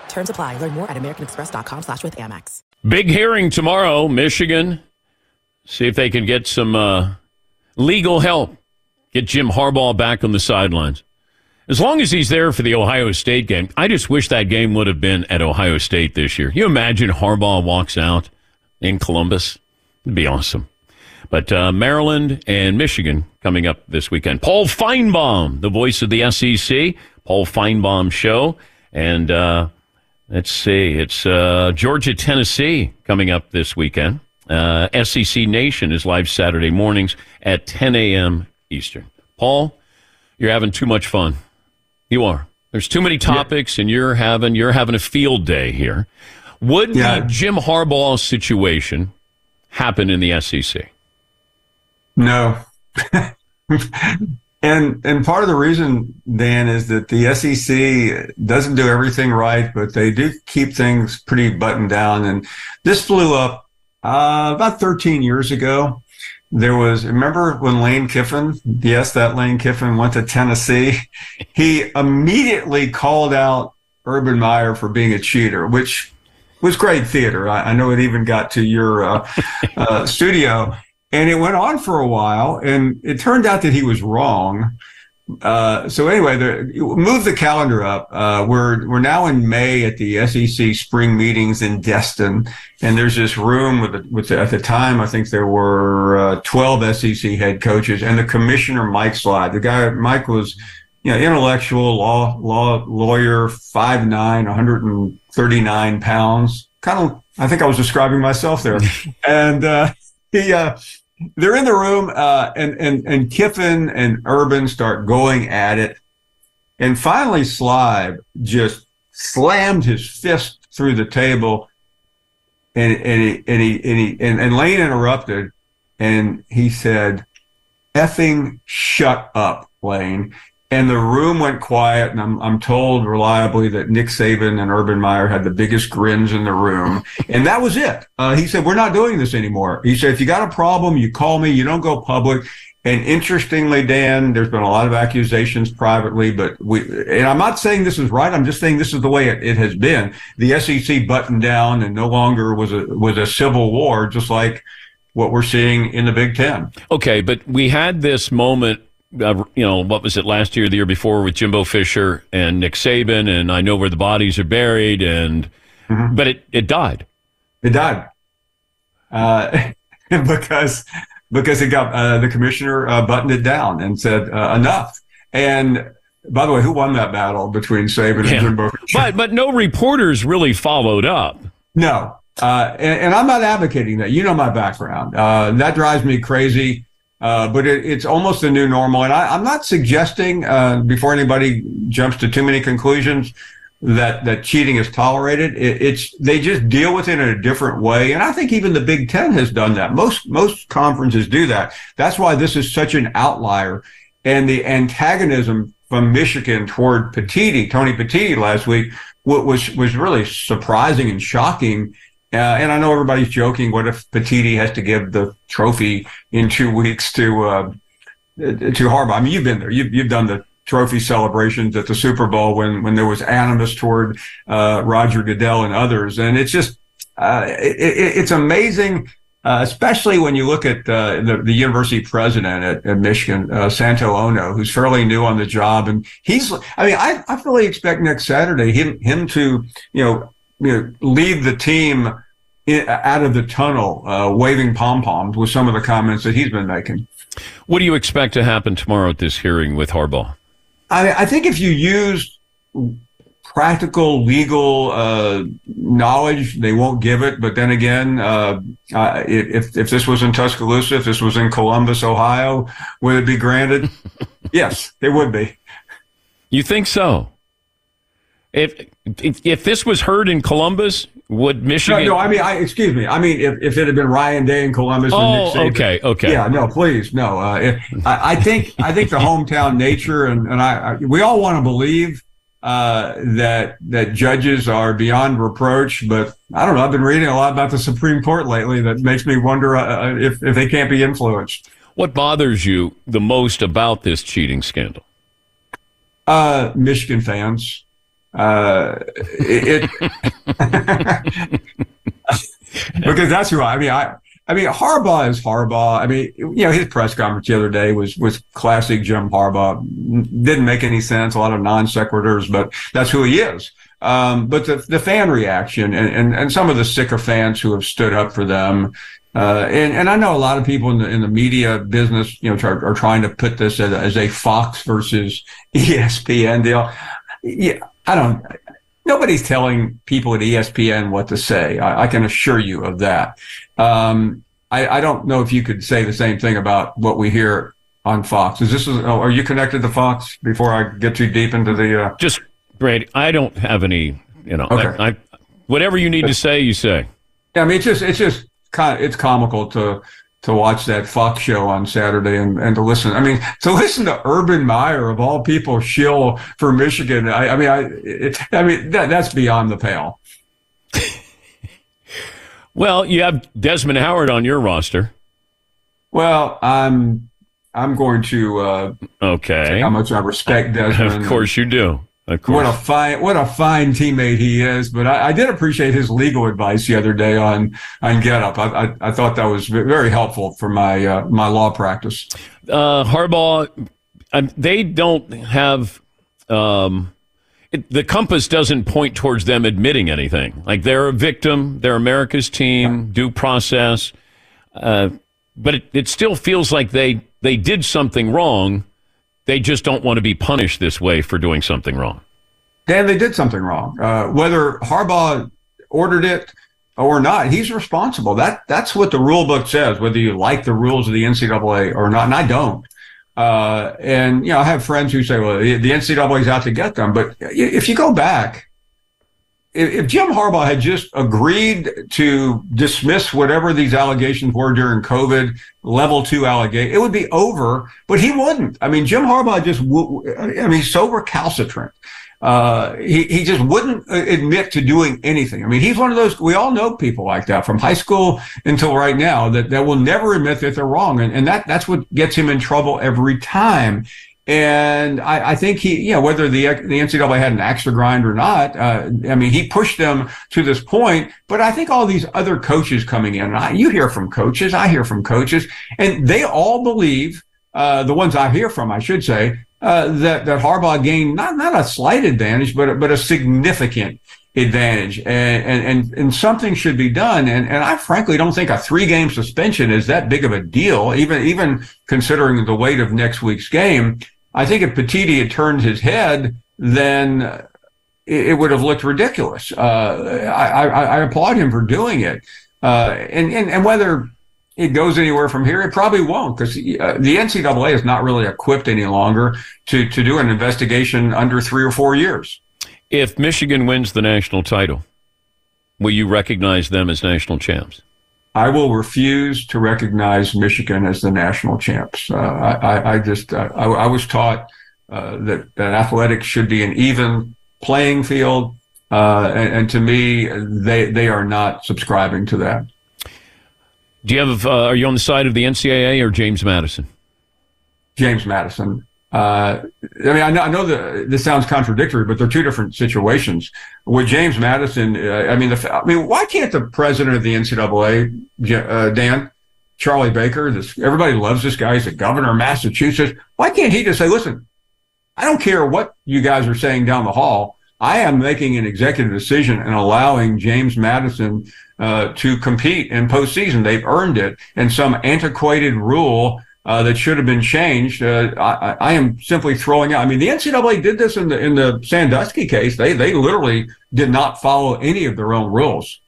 Speaker 9: Terms apply. Learn more at americanexpress.com slash with Amex.
Speaker 2: Big hearing tomorrow, Michigan. See if they can get some uh, legal help. Get Jim Harbaugh back on the sidelines. As long as he's there for the Ohio State game, I just wish that game would have been at Ohio State this year. You imagine Harbaugh walks out in Columbus? It'd be awesome. But uh, Maryland and Michigan coming up this weekend. Paul Finebaum, the voice of the SEC, Paul Finebaum show, and uh, let's see, it's uh, Georgia Tennessee coming up this weekend. Uh, SEC Nation is live Saturday mornings at 10 a.m. Eastern. Paul, you're having too much fun. You are. There's too many topics, and you're having you're having a field day here. Would
Speaker 13: Yeah.
Speaker 2: the Jim Harbaugh situation happen in the SEC?
Speaker 13: No. and and part of the reason, Dan, is that the SEC doesn't do everything right, but they do keep things pretty buttoned down. And this blew up uh, about 13 years ago. There was remember when Lane Kiffin, yes, that Lane Kiffin went to Tennessee. He immediately called out Urban Meyer for being a cheater, which was great theater. I, I know it even got to your uh, uh, studio, and it went on for a while. And it turned out that he was wrong. Uh, so anyway, the, move the calendar up. Uh, we're we're now in May at the SEC spring meetings in Destin, and there's this room with with at the time I think there were uh, 12 SEC head coaches and the commissioner Mike Slive. The guy Mike was you know, intellectual law, law lawyer, 5'9", 139 pounds. Kind of, I think I was describing myself there. and, uh, he, uh, they're in the room, uh, and, and, and Kiffin and Urban start going at it. And finally, Slive just slammed his fist through the table and, and he, and he, and he, and, and Lane interrupted and he said, effing shut up, Lane. And the room went quiet, and I'm, I'm told reliably that Nick Saban and Urban Meyer had the biggest grins in the room. And that was it. Uh, he said, We're not doing this anymore. He said, If you got a problem, you call me, you don't go public. And interestingly, Dan, there's been a lot of accusations privately, but we, and I'm not saying this is right. I'm just saying this is the way it, it has been. The SEC buttoned down and no longer was a, was a civil war, just like what we're seeing in the Big Ten.
Speaker 2: Okay, but we had this moment, uh, you know, what was it last year, the year before, with Jimbo Fisher and Nick Saban, and I know where the bodies are buried, and but it it died.
Speaker 13: It died uh, because because it got uh, the commissioner uh, buttoned it down and said uh, enough. And by the way, who won that battle between Saban
Speaker 2: Yeah.
Speaker 13: and Jimbo? Fisher?
Speaker 2: But but no reporters really followed up.
Speaker 13: No, uh, and, and I'm not advocating that. You know my background. Uh, that drives me crazy. Uh, but it, it's almost a new normal, and I, I'm not suggesting uh, before anybody jumps to too many conclusions that that cheating is tolerated. It, it's they just deal with it in a different way, and I think even the Big Ten has done that. Most most conferences do that. That's why this is such an outlier, and the antagonism from Michigan toward Petitti, Tony Petitti last week wa- was was really surprising and shocking. Uh, and I know everybody's joking. What if Petitti has to give the trophy in two weeks to uh, to Harbaugh? I mean, you've been there. You've you've done the trophy celebrations at the Super Bowl when when there was animus toward uh, Roger Goodell and others, and it's just uh, it, it, it's amazing. Uh, especially when you look at uh, the, the university president at, at Michigan, uh, Santo Ono, who's fairly new on the job, and he's. I mean, I, I fully expect next Saturday him him to you know you know lead the team in, out of the tunnel, uh, waving pom poms with some of the comments that he's been making.
Speaker 2: What do you expect to happen tomorrow at this hearing with Harbaugh?
Speaker 13: I, I think if you use practical legal uh, knowledge, they won't give it. But then again, uh, uh, if if this was in Tuscaloosa, if this was in Columbus, Ohio, would it be granted? yes, it would be.
Speaker 2: You think so? If, if if this was heard in Columbus, would Michigan?
Speaker 13: No, no. I mean, I excuse me. I mean, if, if it had been Ryan Day in Columbus.
Speaker 2: Oh,
Speaker 13: Nick Saban,
Speaker 2: okay, okay.
Speaker 13: Yeah, no, please, no. Uh, if, I, I think I think the hometown nature, and and I, I we all want to believe uh, that that judges are beyond reproach, but I don't know. I've been reading a lot about the Supreme Court lately that makes me wonder uh, if if they can't be influenced.
Speaker 2: What bothers you the most about this cheating scandal?
Speaker 13: Uh, Michigan fans. Uh, it, because that's who I, I mean. I I mean Harbaugh is Harbaugh. I mean, you know, his press conference the other day was was classic Jim Harbaugh. Didn't make any sense. A lot of non sequiturs, but that's who he is. Um, but the the fan reaction and, and and some of the sycophants who have stood up for them. Uh, and, and I know a lot of people in the, in the media business, you know, are, are trying to put this as, as a Fox versus ESPN deal. Yeah, I don't. Nobody's telling people at ESPN what to say. I, I can assure you of that. Um, I, I, don't know if you could say the same thing about what we hear on Fox. Is this? Oh, are you connected to Fox? Before I get too deep into the uh...
Speaker 2: just Brady, I don't have any. You know,
Speaker 13: Okay.
Speaker 2: I, I, whatever you need to say, you say.
Speaker 13: Yeah, I mean, it's just it's just kind of, it's comical to to watch that Fox show on Saturday and, and to listen. I mean, to listen to Urban Meyer of all people shill for Michigan. I, I mean, I it, I mean that that's beyond the pale.
Speaker 2: Well, you have Desmond Howard on your roster.
Speaker 13: Well, I'm I'm going to uh,
Speaker 2: Okay.
Speaker 13: how much I respect Desmond.
Speaker 2: Of course you do. Of
Speaker 13: What a fine, what a fine teammate he is. But I, I did appreciate his legal advice the other day on on Get Up. I, I, I thought that was very helpful for my uh, my law practice.
Speaker 2: uh, Harbaugh, um, they don't have um, it, the compass doesn't point towards them admitting anything. Like they're a victim, they're America's team, due process, uh, but it, it still feels like they they did something wrong. They just don't want to be punished this way for doing something wrong.
Speaker 13: Dan, they did something wrong. Uh, whether Harbaugh ordered it or not, he's responsible. That that's what the rule book says. Whether you like the rules of the NCAA or not, and I don't. Uh, and you know, I have friends who say, "Well, the the NCAA is out to get them." But if you go back, if, Jim Harbaugh had just agreed to dismiss whatever these allegations were during COVID, level two allegation, it would be over. But he wouldn't. I mean, Jim Harbaugh just, w- I mean, he's so recalcitrant. Uh, he, he just wouldn't uh, admit to doing anything. I mean, he's one of those, we all know people like that from high school until right now that, that will never admit that they're wrong. And, and that, that's what gets him in trouble every time. And I, I think he, you know, whether the the NCAA had an axe to grind or not, uh, I mean, he pushed them to this point. But I think all these other coaches coming in, I, you hear from coaches, I hear from coaches, and they all believe, uh, the ones I hear from, I should say, uh, that that Harbaugh gained not not a slight advantage, but but a significant advantage, and and and, something should be done. And and I frankly don't think a three game suspension is that big of a deal, even even considering the weight of next week's game. I think if Petitti had turned his head, then it, it would have looked ridiculous. Uh, I, I, I applaud him for doing it, uh, and, and and whether it goes anywhere from here, it probably won't because uh, the NCAA is not really equipped any longer to to do an investigation under three or four years.
Speaker 2: If Michigan wins the national title, will you recognize them as national champs?
Speaker 13: I will refuse to recognize Michigan as the national champs. Uh, I, I, I just uh, I, I was taught uh, that that athletics should be an even playing field, uh, and, and to me, they they are not subscribing to that.
Speaker 2: Do you have? Uh, are you on the side of the NCAA or James Madison?
Speaker 13: James Madison. Uh, I mean, I know, I know that this sounds contradictory, but they're two different situations. With James Madison, uh, I mean, the, I mean, why can't the president of the NCAA, uh, Dan, Charlie Baker, this everybody loves this guy. He's the governor of Massachusetts. Why can't he just say, "Listen, I don't care what you guys are saying down the hall. I am making an executive decision and allowing James Madison uh, to compete in postseason. They've earned it, and some antiquated rule uh, that should have been changed. Uh, I, I, am simply throwing out. I mean, the NCAA did this in the in the Sandusky case. They they literally did not follow any of their own rules.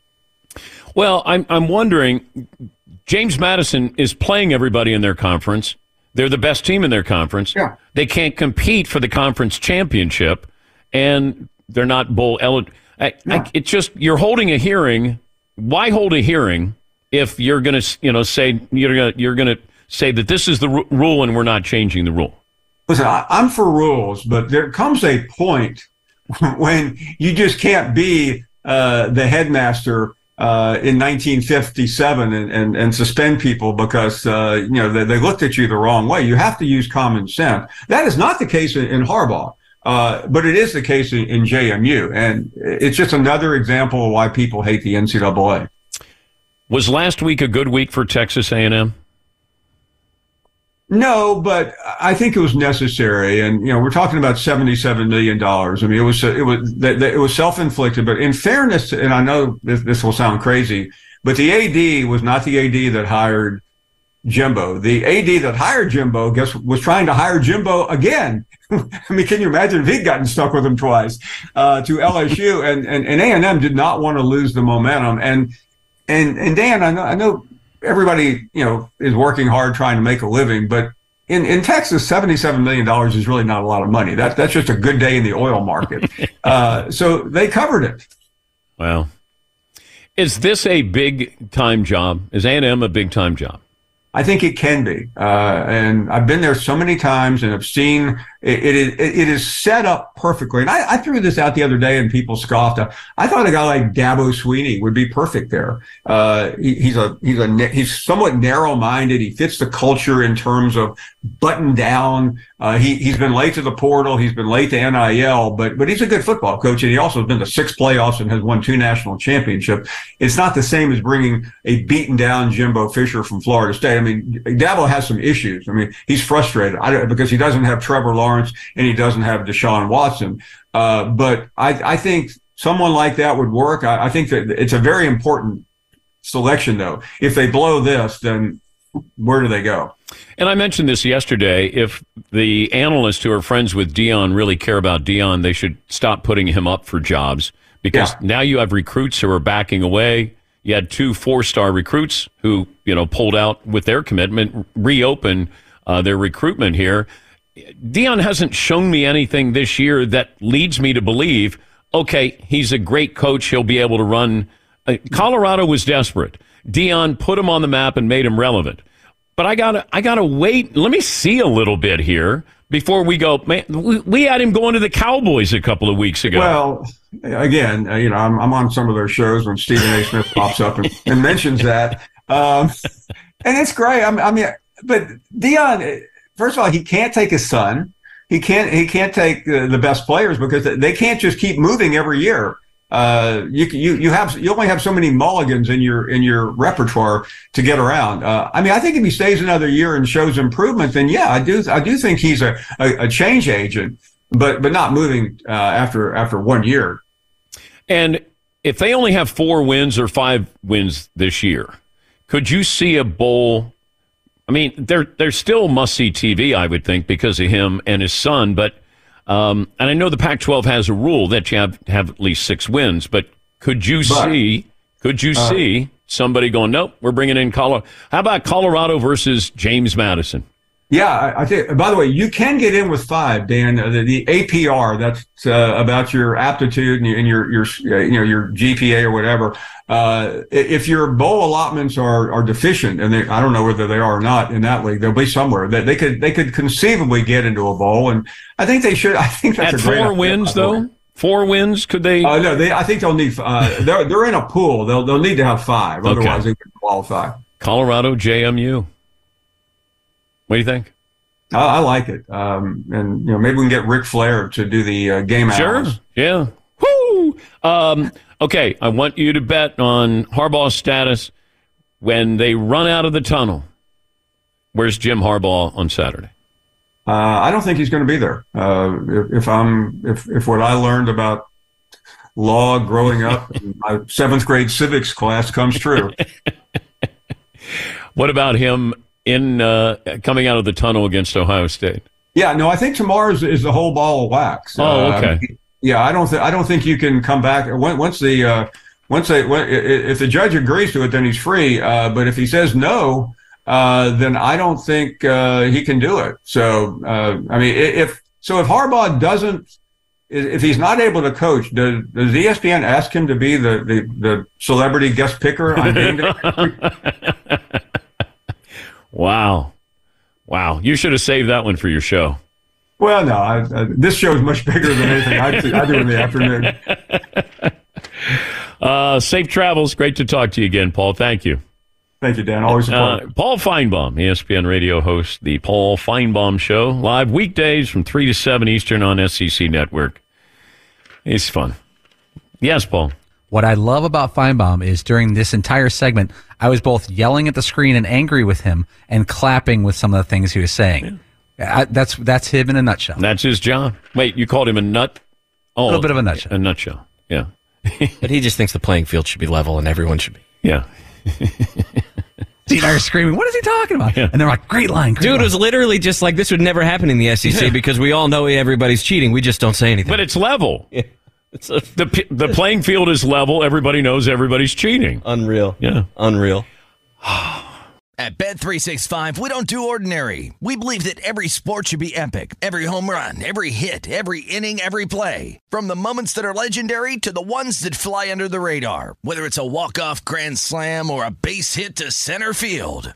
Speaker 2: Well, I'm I'm wondering. James Madison is playing everybody in their conference. They're the best team in their conference.
Speaker 13: Yeah.
Speaker 2: They can't compete for the conference championship, and they're not bowl eligible. It's just you're holding a hearing. Why hold a hearing if you're going to, you know, say you're going to you're going to say that this is the r- rule and we're not changing the rule?
Speaker 13: Listen, I, I'm for rules, but there comes a point when you just can't be uh, the headmaster uh, in 1957 and, and, and suspend people because, uh, you know, they, they, looked at you the wrong way. You have to use common sense. That is not the case in, in Harbaugh. Uh, but it is the case in, in, JMU, and it's just another example of why people hate the NCAA.
Speaker 2: Was last week a good week for Texas A&M?
Speaker 13: No, but I think it was necessary, and you know we're talking about seventy-seven million dollars. I mean, it was it was it was self-inflicted, but in fairness, and I know this, will sound crazy, but the AD was not the AD that hired Jimbo. The AD that hired Jimbo, guess was trying to hire Jimbo again. I mean, can you imagine if he'd gotten stuck with him twice uh, to LSU? And and and A and M did not want to lose the momentum. And and and Dan, I know I know everybody, you know, is working hard trying to make a living, but in, in Texas, $77 million is really not a lot of money. That, that's just a good day in the oil market. uh, so they covered it.
Speaker 2: Well, is this a big time job? Is A&M a big time job?
Speaker 13: I think it can be. Uh, and I've been there so many times and I've seen it, it, it is set up perfectly. And I, I, threw this out the other day and people scoffed. I thought a guy like Dabo Swinney would be perfect there. Uh, he, he's a, he's a, he's somewhat narrow minded. He fits the culture in terms of button down. Uh, he, he's been late to the portal. He's been late to NIL, but, but he's a good football coach. And he also has been to six playoffs and has won two national championships. It's not the same as bringing a beaten down Jimbo Fisher from Florida State. I mean, Dabo has some issues. I mean, he's frustrated because he doesn't have Trevor Lawrence Lawrence and he doesn't have Deshaun Watson. Uh, but I, I, think someone like that would work. I, I think that it's a very important selection, though. If they blow this, then where do they go?
Speaker 2: And I mentioned this yesterday. If the analysts who are friends with Deion really care about Deion, they should stop putting him up for jobs because yeah. now you have recruits who are backing away. You had two four-star recruits who you know pulled out with their commitment, reopen uh, their recruitment here. Deion hasn't shown me anything this year that leads me to believe, okay, he's a great coach. He'll be able to run. Uh, Colorado was desperate. Deion put him on the map and made him relevant. But I gotta, I gotta wait. Let me see a little bit here before we go. Man, we, we had him going to the Cowboys a couple of weeks ago.
Speaker 13: Well, again, uh, you know, I'm, I'm on some of their shows when Stephen A. Smith pops up and, and mentions that, um, and it's great. I mean, I mean but Deion first of all, he can't take his son. He can't. He can't take uh, the best players because they can't just keep moving every year. Uh, you you you have you only have so many mulligans in your in your repertoire to get around. Uh, I mean, I think if he stays another year and shows improvement, then yeah, I do I do think he's a, a, a change agent, but but not moving uh, after after one year.
Speaker 2: And if they only have four wins or five wins this year, could you see a bowl I mean, they're they're still must see TV, I would think, because of him and his son. But um, and I know the Pac-12 has a rule that you have have at least six wins. But could you but, see? Could you uh, see somebody going? Nope, we're bringing in Colorado. How about Colorado versus James Madison?
Speaker 13: Yeah, I, I think. By the way, you can get in with five, Dan. The, the, APR that's uh, about your aptitude and your, and your, your uh, you know your GPA or whatever. Uh, if your bowl allotments are are deficient, and they, I don't know whether they are or not in that league, they'll be somewhere that they could they could conceivably get into a bowl, and I think they should. I think that's
Speaker 2: at
Speaker 13: a great
Speaker 2: four wins though. Four wins? Could they?
Speaker 13: Uh, no, they. I think they'll need. Uh, they're they're in a pool. They'll they'll need to have five. Otherwise, okay. they can qualify.
Speaker 2: Colorado JMU. What do you think?
Speaker 13: I, I like it, um, and you know maybe we can get Ric Flair to do the uh, game.
Speaker 2: Sure.
Speaker 13: Hours.
Speaker 2: Yeah. Woo. Um, okay, I want you to bet on Harbaugh's status when they run out of the tunnel. Where's Jim Harbaugh on Saturday?
Speaker 13: Uh, I don't think he's going to be there. Uh, if, if, I'm, if if what I learned about law growing up. In my seventh grade civics class comes true.
Speaker 2: What about him in uh, coming out of the tunnel against Ohio State?
Speaker 13: Yeah, no, I think tomorrow's is the whole ball of wax.
Speaker 2: Oh,
Speaker 13: Uh,
Speaker 2: okay.
Speaker 13: yeah, I don't think I don't think you can come back Once- once the uh, once they when, i- i- if the judge agrees to it, then he's free. Uh, but if he says no, uh, then I don't think uh, he can do it. So uh, I mean, if so, if Harbaugh doesn't, if he's not able to coach, does, does ESPN ask him to be the the, the celebrity guest picker on game day?
Speaker 2: Wow. Wow. You should have saved that one for your show.
Speaker 13: Well, no, I, I, this show is much bigger than anything I, do- I do in the afternoon.
Speaker 2: Uh, safe travels. Great to talk to you again, Paul. Thank you.
Speaker 13: Thank you, Dan. Always a
Speaker 2: Uh. Paul Finebaum, ESPN radio host, the Paul Finebaum Show, live weekdays from 3 to 7 Eastern on SEC Network. It's fun. Yes, Paul.
Speaker 12: What I love about Finebaum is during this entire segment, I was both yelling at the screen and angry with him, and clapping with some of the things he was saying. I, that's that's him in a nutshell.
Speaker 2: That's his job. Wait, you called him a nut? Oh,
Speaker 6: A little oh, bit of a nutshell.
Speaker 2: A nutshell. Yeah.
Speaker 6: but he just thinks the playing field should be level and everyone should be.
Speaker 2: Yeah.
Speaker 12: See, and I was screaming, "What is he talking about?" And they're like, "Great line, great
Speaker 6: Dude,
Speaker 12: line."
Speaker 6: it was literally just like this would never happen in the SEC
Speaker 2: Yeah.
Speaker 6: because we all know everybody's cheating. We just don't say anything.
Speaker 2: But it's level.
Speaker 6: It's a,
Speaker 2: The the playing field is level. Everybody knows everybody's cheating.
Speaker 6: unreal.
Speaker 2: Yeah.
Speaker 6: Unreal.
Speaker 14: At Bet365, we don't do ordinary. We believe that every sport should be epic. Every home run, every hit, every inning, every play. From the moments that are legendary to the ones that fly under the radar. Whether it's a walk-off grand slam or a base hit to center field.